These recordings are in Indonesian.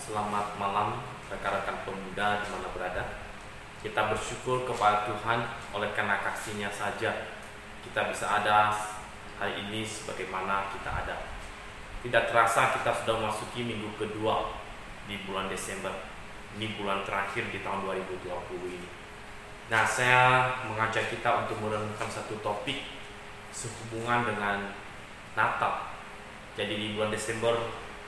selamat malam rekan-rekan pemuda di mana berada. Kita bersyukur kepada Tuhan oleh karena kasihnya saja kita bisa ada hari ini sebagaimana kita ada. Tidak terasa kita sudah memasuki minggu kedua di bulan Desember. Ini bulan terakhir di tahun 2020 ini. Nah, saya mengajak kita untuk merenungkan satu topik sehubungan dengan Natal. Jadi di bulan Desember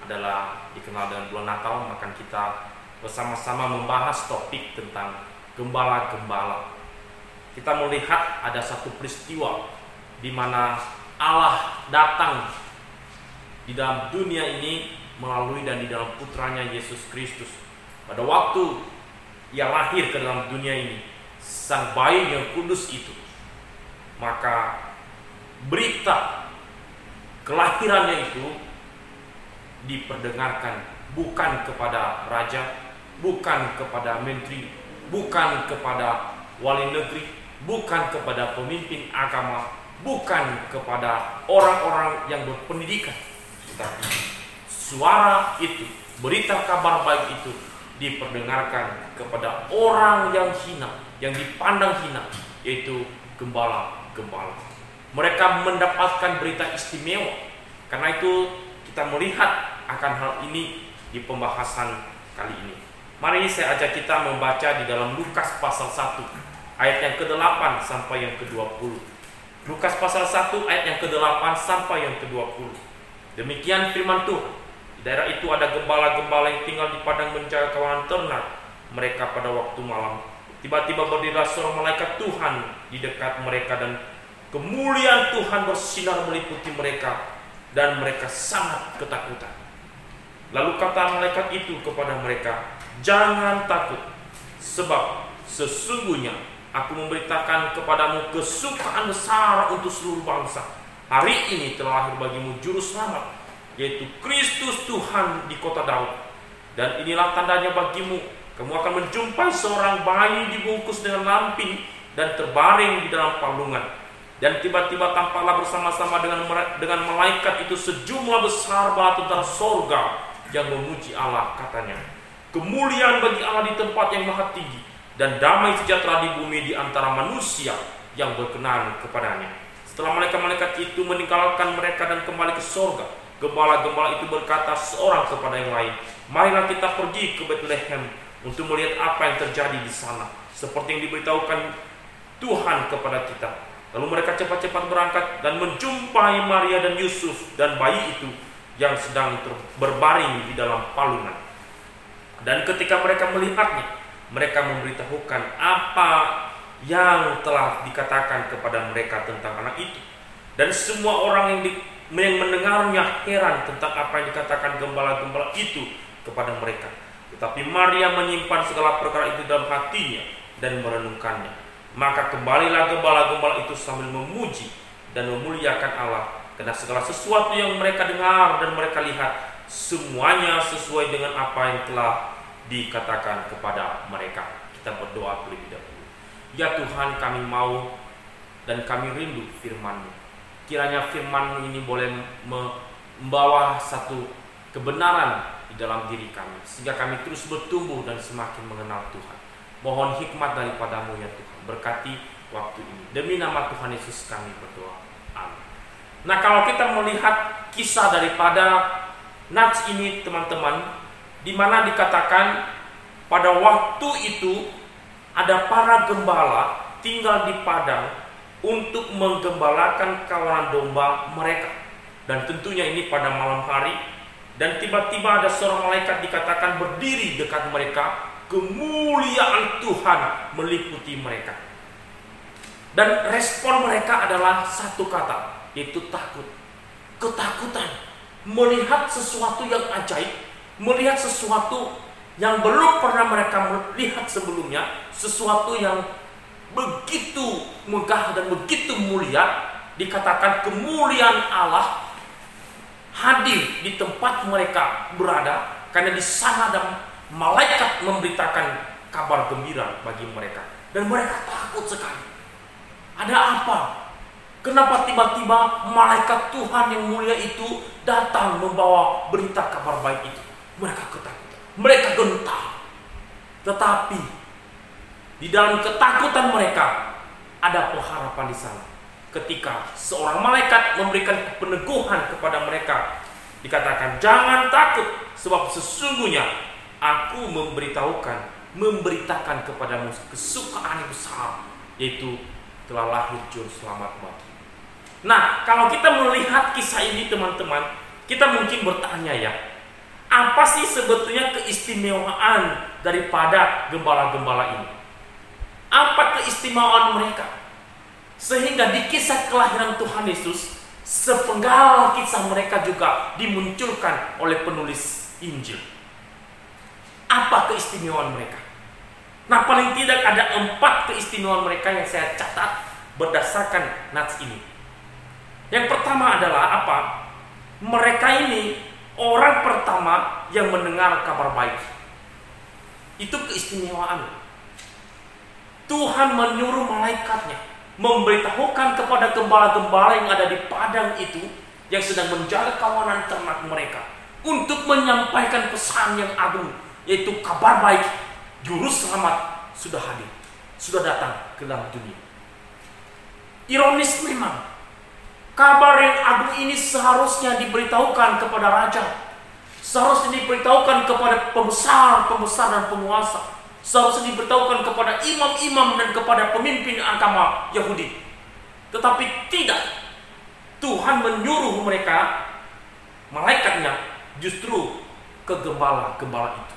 adalah dikenal dengan bulan Natal, maka kita bersama-sama membahas topik tentang gembala-gembala. Kita melihat ada satu peristiwa di mana Allah datang di dalam dunia ini melalui dan di dalam putranya Yesus Kristus. Pada waktu ia lahir ke dalam dunia ini, sang bayi yang kudus itu, maka berita kelahirannya itu diperdengarkan bukan kepada raja, bukan kepada menteri, bukan kepada wali negeri, bukan kepada pemimpin agama, bukan kepada orang-orang yang berpendidikan, tetapi suara itu berita kabar baik itu diperdengarkan kepada orang yang hina, yang dipandang hina, yaitu gembala-gembala. Mereka mendapatkan berita istimewa. Karena itu kita melihat akan hal ini di pembahasan kali ini. Mari saya ajak kita membaca di dalam Lukas pasal 1 ayat yang ke-8 sampai yang ke-20. Lukas pasal 1 ayat yang ke-8 sampai yang ke-20. Demikian firman Tuhan. Di daerah itu ada gembala-gembala yang tinggal di padang menjaga kawanan ternak mereka pada waktu malam. Tiba-tiba berdirilah seorang malaikat Tuhan di dekat mereka dan kemuliaan Tuhan bersinar meliputi mereka dan mereka sangat ketakutan. Lalu kata malaikat itu kepada mereka, "Jangan takut, sebab sesungguhnya aku memberitakan kepadamu kesukaan besar untuk seluruh bangsa. Hari ini telah lahir bagimu juru selamat, yaitu Kristus Tuhan di kota Daud. Dan inilah tandanya bagimu, kamu akan menjumpai seorang bayi dibungkus dengan lampin dan terbaring di dalam palungan. Dan tiba-tiba tampaklah bersama-sama dengan dengan malaikat itu sejumlah besar bala tentara sorga yang memuji Allah katanya. Kemuliaan bagi Allah di tempat yang maha tinggi dan damai sejahtera di bumi di antara manusia yang berkenan kepadanya. Setelah malaikat-malaikat itu meninggalkan mereka dan kembali ke sorga, Gembala-gembala itu berkata seorang kepada yang lain, Marilah kita pergi ke Bethlehem untuk melihat apa yang terjadi di sana, seperti yang diberitahukan Tuhan kepada kita. Lalu mereka cepat-cepat berangkat dan menjumpai Maria dan Yusuf dan bayi itu yang sedang berbaring di dalam palungan. Dan ketika mereka melihatnya, mereka memberitahukan apa yang telah dikatakan kepada mereka tentang anak itu. Dan semua orang yang di, yang mendengarnya heran tentang apa yang dikatakan gembala-gembala itu kepada mereka. Tetapi Maria menyimpan segala perkara itu dalam hatinya dan merenungkannya. Maka kembalilah gembala-gembala itu sambil memuji dan memuliakan Allah karena segala sesuatu yang mereka dengar dan mereka lihat semuanya sesuai dengan apa yang telah dikatakan kepada mereka. Kita berdoa terlebih dahulu. Ya Tuhan kami mau dan kami rindu firman-Mu kiranya firman ini boleh membawa satu kebenaran di dalam diri kami sehingga kami terus bertumbuh dan semakin mengenal Tuhan. Mohon hikmat daripadamu ya Tuhan. Berkati waktu ini. Demi nama Tuhan Yesus kami berdoa. Nah kalau kita melihat kisah daripada Nats ini teman-teman di mana dikatakan pada waktu itu ada para gembala tinggal di padang untuk menggembalakan kawanan domba mereka. Dan tentunya ini pada malam hari dan tiba-tiba ada seorang malaikat dikatakan berdiri dekat mereka, kemuliaan Tuhan meliputi mereka. Dan respon mereka adalah satu kata, yaitu takut. Ketakutan melihat sesuatu yang ajaib, melihat sesuatu yang belum pernah mereka lihat sebelumnya, sesuatu yang begitu megah dan begitu mulia dikatakan kemuliaan Allah hadir di tempat mereka berada karena di sana ada malaikat memberitakan kabar gembira bagi mereka dan mereka takut sekali. Ada apa? Kenapa tiba-tiba malaikat Tuhan yang mulia itu datang membawa berita kabar baik itu? Mereka ketakutan, mereka gentar. Tetapi di dalam ketakutan mereka ada pengharapan di sana. Ketika seorang malaikat memberikan peneguhan kepada mereka, dikatakan jangan takut sebab sesungguhnya aku memberitahukan, memberitakan kepadamu kesukaan yang besar yaitu telah lahir juru selamat bagi. Nah, kalau kita melihat kisah ini teman-teman, kita mungkin bertanya ya, apa sih sebetulnya keistimewaan daripada gembala-gembala ini? Apa keistimewaan mereka? Sehingga di kisah kelahiran Tuhan Yesus, sepenggal kisah mereka juga dimunculkan oleh penulis Injil. Apa keistimewaan mereka? Nah paling tidak ada empat keistimewaan mereka yang saya catat berdasarkan nats ini. Yang pertama adalah apa? Mereka ini orang pertama yang mendengar kabar baik. Itu keistimewaan. Tuhan menyuruh malaikatnya memberitahukan kepada gembala-gembala yang ada di padang itu yang sedang menjaga kawanan ternak mereka untuk menyampaikan pesan yang agung yaitu kabar baik juru selamat sudah hadir, sudah datang ke dalam dunia. Ironis memang kabar yang agung ini seharusnya diberitahukan kepada raja, seharusnya diberitahukan kepada pembesar-pembesar dan penguasa, seharusnya diberitahukan kepada imam-imam dan kepada pemimpin agama Yahudi. Tetapi tidak. Tuhan menyuruh mereka malaikatnya justru ke gembala-gembala itu.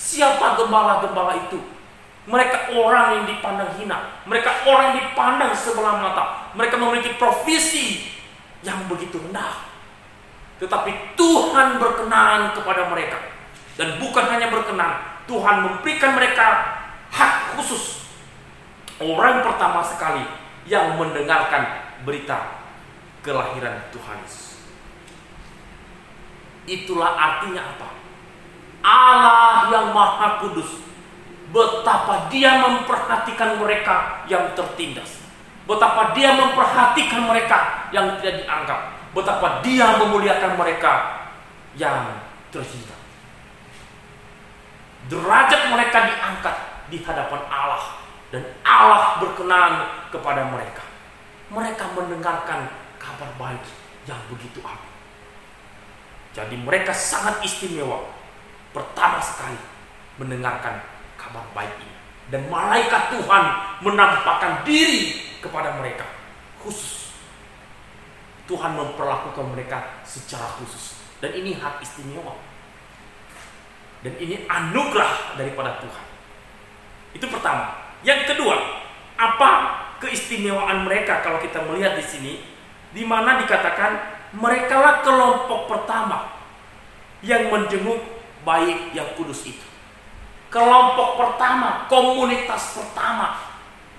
Siapa gembala-gembala itu? Mereka orang yang dipandang hina. Mereka orang yang dipandang sebelah mata. Mereka memiliki profesi yang begitu rendah. Tetapi Tuhan berkenan kepada mereka. Dan bukan hanya berkenan, Tuhan memberikan mereka hak khusus. Orang pertama sekali yang mendengarkan berita kelahiran Tuhan. Itulah artinya apa? Allah yang Maha Kudus. Betapa dia memperhatikan mereka yang tertindas. Betapa dia memperhatikan mereka yang tidak dianggap. Betapa dia memuliakan mereka yang terhina. Derajat mereka diangkat di hadapan Allah dan Allah berkenan kepada mereka. Mereka mendengarkan kabar baik yang begitu agung. Jadi mereka sangat istimewa. Pertama sekali mendengarkan kabar baik ini. Dan malaikat Tuhan menampakkan diri kepada mereka. Khusus. Tuhan memperlakukan mereka secara khusus. Dan ini hak istimewa. Dan ini anugerah daripada Tuhan. Itu pertama. Yang kedua, apa keistimewaan mereka kalau kita melihat di sini? Di mana dikatakan mereka lah kelompok pertama yang menjenguk baik yang kudus itu. Kelompok pertama, komunitas pertama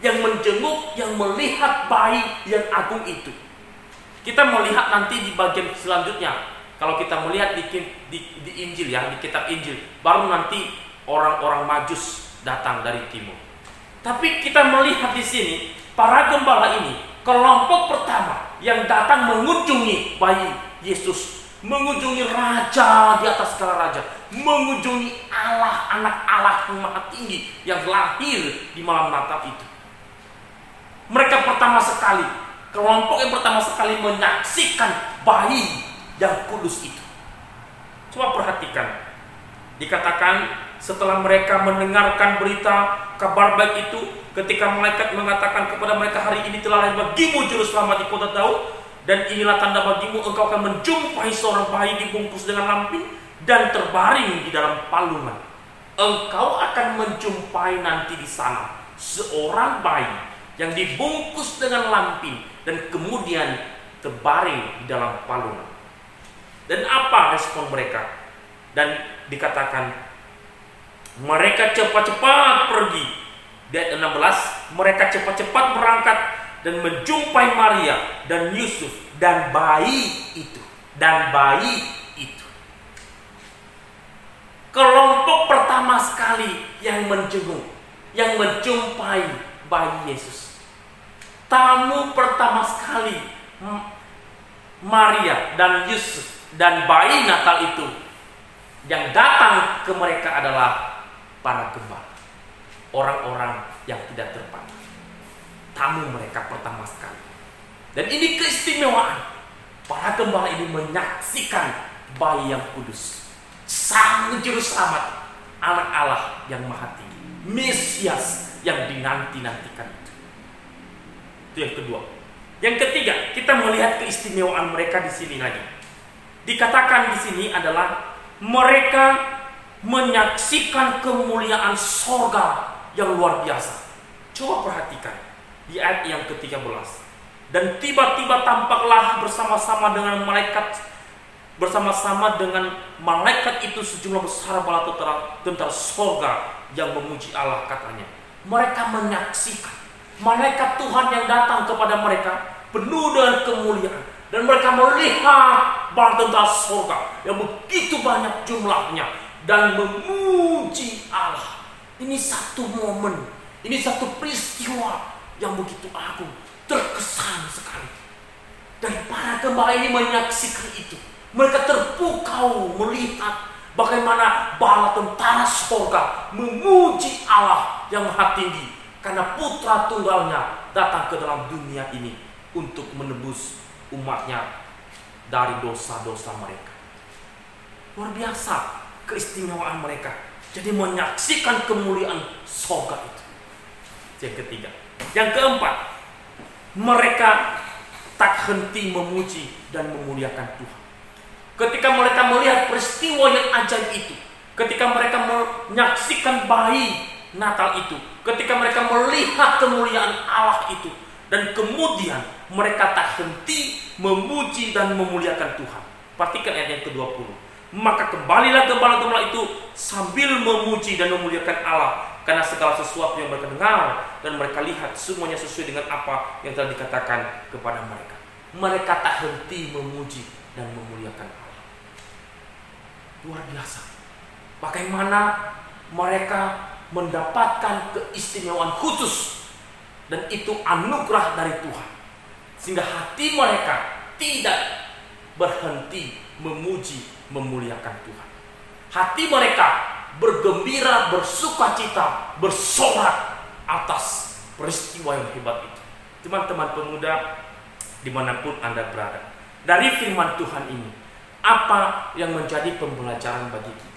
yang menjenguk, yang melihat baik yang agung itu. Kita melihat nanti di bagian selanjutnya. Kalau kita melihat di, di, di Injil ya, di kitab Injil, baru nanti orang-orang Majus datang dari timur. Tapi kita melihat di sini para gembala ini kelompok pertama yang datang mengunjungi bayi Yesus, mengunjungi raja di atas segala raja, mengunjungi Allah, anak Allah yang maha tinggi yang lahir di malam Natal itu. Mereka pertama sekali, kelompok yang pertama sekali menyaksikan bayi yang kudus itu. Coba perhatikan, dikatakan setelah mereka mendengarkan berita kabar baik itu, ketika malaikat mengatakan kepada mereka hari ini telah lahir bagimu juru selamat di kota Daud dan inilah tanda bagimu engkau akan menjumpai seorang bayi dibungkus dengan lampin dan terbaring di dalam palungan engkau akan menjumpai nanti di sana seorang bayi yang dibungkus dengan lampin dan kemudian terbaring di dalam palungan dan apa respon mereka dan dikatakan mereka cepat-cepat pergi ayat 16, mereka cepat-cepat berangkat dan menjumpai Maria dan Yusuf dan bayi itu. Dan bayi itu. Kelompok pertama sekali yang menjenguk, yang menjumpai bayi Yesus. Tamu pertama sekali Maria dan Yusuf dan bayi Natal itu yang datang ke mereka adalah para gembala orang-orang yang tidak terpandang. Tamu mereka pertama sekali. Dan ini keistimewaan. Para gembala ini menyaksikan bayi yang kudus. Sang juru selamat. Anak Allah yang maha tinggi. Mesias yang dinanti-nantikan itu. Itu yang kedua. Yang ketiga, kita melihat keistimewaan mereka di sini lagi. Dikatakan di sini adalah mereka menyaksikan kemuliaan sorga yang luar biasa. Coba perhatikan di ayat yang ke-13. Dan tiba-tiba tampaklah bersama-sama dengan malaikat bersama-sama dengan malaikat itu sejumlah besar bala tentara, tentara sorga yang memuji Allah katanya. Mereka menyaksikan malaikat Tuhan yang datang kepada mereka penuh dengan kemuliaan dan mereka melihat bala tentara sorga yang begitu banyak jumlahnya dan memuji Allah. Ini satu momen, ini satu peristiwa yang begitu agung, terkesan sekali. Dan para gembala ini menyaksikan itu. Mereka terpukau melihat bagaimana bala tentara sorga memuji Allah yang maha tinggi karena putra tunggalnya datang ke dalam dunia ini untuk menebus umatnya dari dosa-dosa mereka. Luar biasa keistimewaan mereka. Jadi menyaksikan kemuliaan sorga itu. Yang ketiga. Yang keempat, mereka tak henti memuji dan memuliakan Tuhan. Ketika mereka melihat peristiwa yang ajaib itu, ketika mereka menyaksikan bayi Natal itu, ketika mereka melihat kemuliaan Allah itu, dan kemudian mereka tak henti memuji dan memuliakan Tuhan. Perhatikan ayat yang ke-20. Maka kembalilah gembala-gembala itu sambil memuji dan memuliakan Allah karena segala sesuatu yang mereka dengar dan mereka lihat semuanya sesuai dengan apa yang telah dikatakan kepada mereka. Mereka tak henti memuji dan memuliakan Allah. Luar biasa. Bagaimana mereka mendapatkan keistimewaan khusus dan itu anugerah dari Tuhan. Sehingga hati mereka tidak berhenti memuji, memuliakan Tuhan. Hati mereka bergembira, bersuka cita, bersorak atas peristiwa yang hebat itu. Teman-teman pemuda di mana pun Anda berada. Dari firman Tuhan ini, apa yang menjadi pembelajaran bagi kita?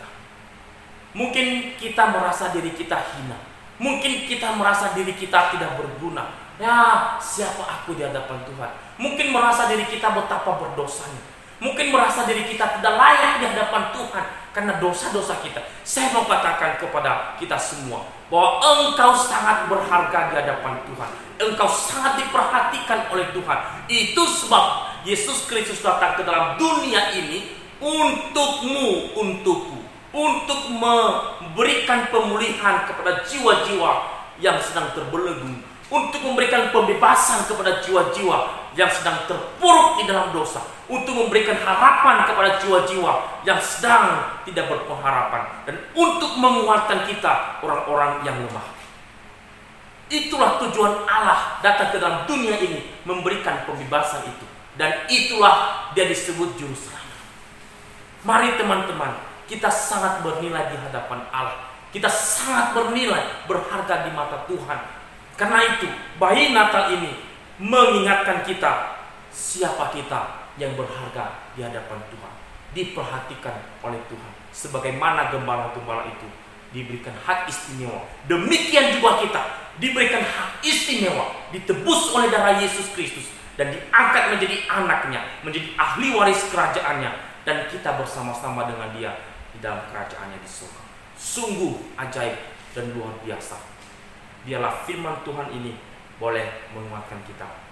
Mungkin kita merasa diri kita hina. Mungkin kita merasa diri kita tidak berguna. Ya, siapa aku di hadapan Tuhan? Mungkin merasa diri kita betapa berdosanya. Mungkin merasa diri kita tidak layak di hadapan Tuhan karena dosa-dosa kita. Saya mau katakan kepada kita semua bahwa engkau sangat berharga di hadapan Tuhan. Engkau sangat diperhatikan oleh Tuhan. Itu sebab Yesus Kristus datang ke dalam dunia ini untukmu, untukku, untuk memberikan pemulihan kepada jiwa-jiwa yang sedang terbelenggu, untuk memberikan pembebasan kepada jiwa-jiwa yang sedang terpuruk di dalam dosa, untuk memberikan harapan kepada jiwa-jiwa yang sedang tidak berpengharapan, dan untuk menguatkan kita orang-orang yang lemah. Itulah tujuan Allah datang ke dalam dunia ini memberikan pembebasan itu, dan itulah dia disebut juru selamat. Mari teman-teman, kita sangat bernilai di hadapan Allah. Kita sangat bernilai, berharga di mata Tuhan. Karena itu, bayi Natal ini mengingatkan kita siapa kita yang berharga di hadapan Tuhan. Diperhatikan oleh Tuhan. Sebagaimana gembala-gembala itu diberikan hak istimewa. Demikian juga kita diberikan hak istimewa, ditebus oleh darah Yesus Kristus dan diangkat menjadi anaknya, menjadi ahli waris kerajaannya dan kita bersama-sama dengan dia di dalam kerajaannya di surga. Sungguh ajaib dan luar biasa. Biarlah firman Tuhan ini boleh menguatkan kita.